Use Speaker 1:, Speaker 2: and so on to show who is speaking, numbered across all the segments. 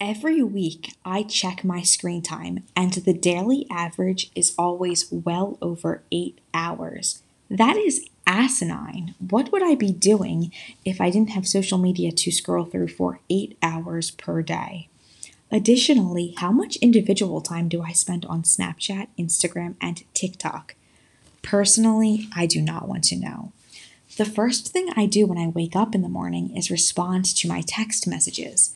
Speaker 1: Every week, I check my screen time, and the daily average is always well over eight hours. That is asinine. What would I be doing if I didn't have social media to scroll through for eight hours per day? Additionally, how much individual time do I spend on Snapchat, Instagram, and TikTok? Personally, I do not want to know. The first thing I do when I wake up in the morning is respond to my text messages.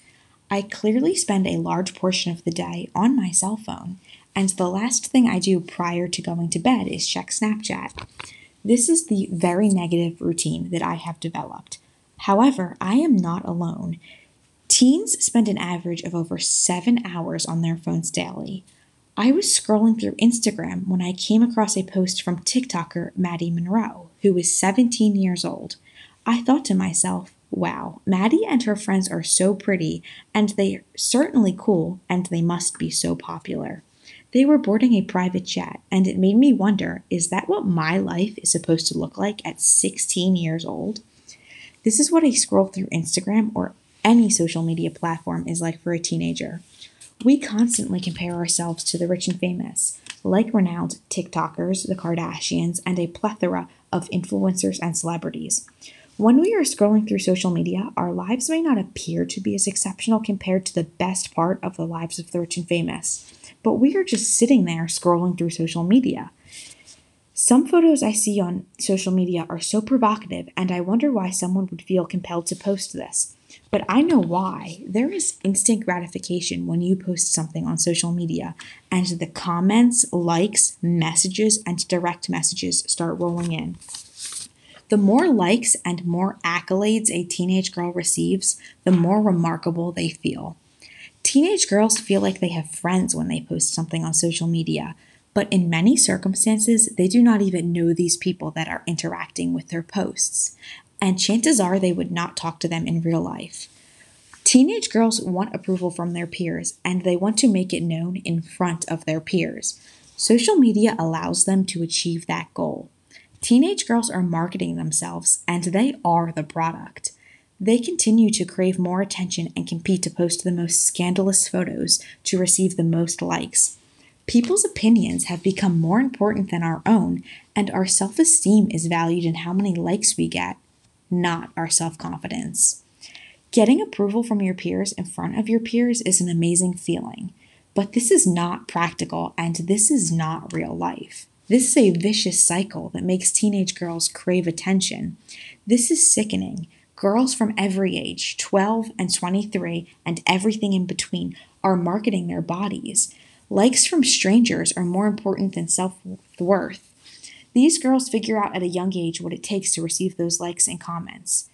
Speaker 1: I clearly spend a large portion of the day on my cell phone, and the last thing I do prior to going to bed is check Snapchat. This is the very negative routine that I have developed. However, I am not alone. Teens spend an average of over seven hours on their phones daily. I was scrolling through Instagram when I came across a post from TikToker Maddie Monroe, who is 17 years old. I thought to myself, wow, Maddie and her friends are so pretty, and they're certainly cool, and they must be so popular. They were boarding a private jet, and it made me wonder is that what my life is supposed to look like at 16 years old? This is what a scroll through Instagram or any social media platform is like for a teenager. We constantly compare ourselves to the rich and famous, like renowned TikTokers, the Kardashians, and a plethora of influencers and celebrities. When we are scrolling through social media, our lives may not appear to be as exceptional compared to the best part of the lives of the rich and famous, but we are just sitting there scrolling through social media. Some photos I see on social media are so provocative, and I wonder why someone would feel compelled to post this. But I know why. There is instant gratification when you post something on social media, and the comments, likes, messages, and direct messages start rolling in. The more likes and more accolades a teenage girl receives, the more remarkable they feel. Teenage girls feel like they have friends when they post something on social media, but in many circumstances, they do not even know these people that are interacting with their posts, and chances are they would not talk to them in real life. Teenage girls want approval from their peers, and they want to make it known in front of their peers. Social media allows them to achieve that goal. Teenage girls are marketing themselves, and they are the product. They continue to crave more attention and compete to post the most scandalous photos to receive the most likes. People's opinions have become more important than our own, and our self esteem is valued in how many likes we get, not our self confidence. Getting approval from your peers in front of your peers is an amazing feeling, but this is not practical and this is not real life. This is a vicious cycle that makes teenage girls crave attention. This is sickening. Girls from every age, 12 and 23, and everything in between, are marketing their bodies. Likes from strangers are more important than self worth. These girls figure out at a young age what it takes to receive those likes and comments.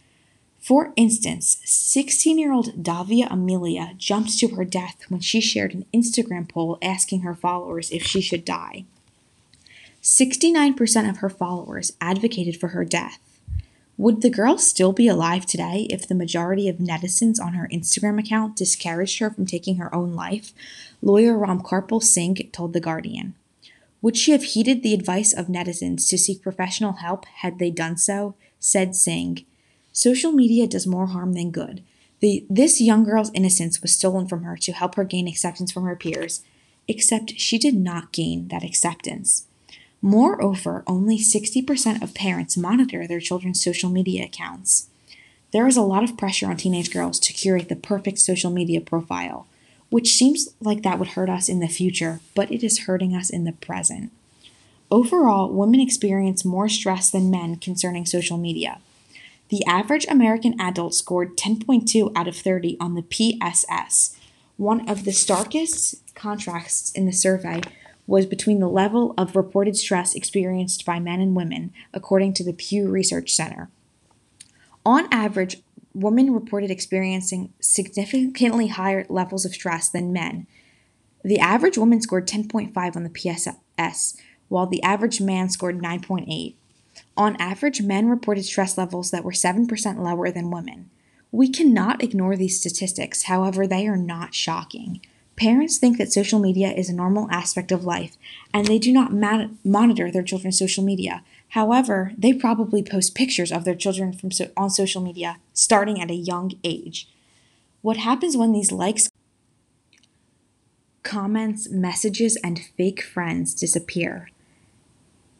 Speaker 1: For instance, 16 year old Davia Amelia jumped to her death when she shared an Instagram poll asking her followers if she should die. 69% of her followers advocated for her death. Would the girl still be alive today if the majority of netizens on her Instagram account discouraged her from taking her own life? Lawyer Ramkarpal Singh told The Guardian. Would she have heeded the advice of netizens to seek professional help had they done so? Said Singh. Social media does more harm than good. The, this young girl's innocence was stolen from her to help her gain acceptance from her peers, except she did not gain that acceptance. Moreover, only 60% of parents monitor their children's social media accounts. There is a lot of pressure on teenage girls to curate the perfect social media profile, which seems like that would hurt us in the future, but it is hurting us in the present. Overall, women experience more stress than men concerning social media. The average American adult scored 10.2 out of 30 on the PSS. One of the starkest contrasts in the survey was between the level of reported stress experienced by men and women, according to the Pew Research Center. On average, women reported experiencing significantly higher levels of stress than men. The average woman scored 10.5 on the PSS, while the average man scored 9.8. On average, men reported stress levels that were 7% lower than women. We cannot ignore these statistics, however, they are not shocking. Parents think that social media is a normal aspect of life, and they do not monitor their children's social media. However, they probably post pictures of their children from so- on social media starting at a young age. What happens when these likes comments, messages, and fake friends disappear.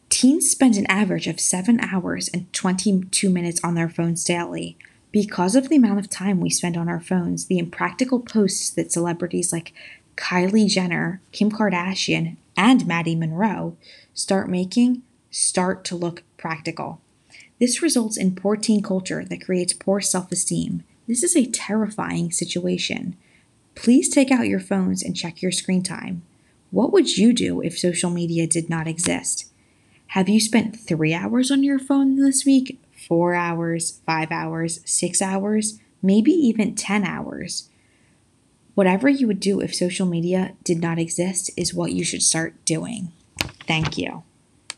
Speaker 1: Teens spend an average of 7 hours and 22 minutes on their phones daily. Because of the amount of time we spend on our phones, the impractical posts that celebrities like Kylie Jenner, Kim Kardashian, and Maddie Monroe start making start to look practical. This results in poor teen culture that creates poor self esteem. This is a terrifying situation. Please take out your phones and check your screen time. What would you do if social media did not exist? Have you spent three hours on your phone this week? Four hours, five hours, six hours, maybe even 10 hours? Whatever you would do if social media did not exist is what you should start doing. Thank you.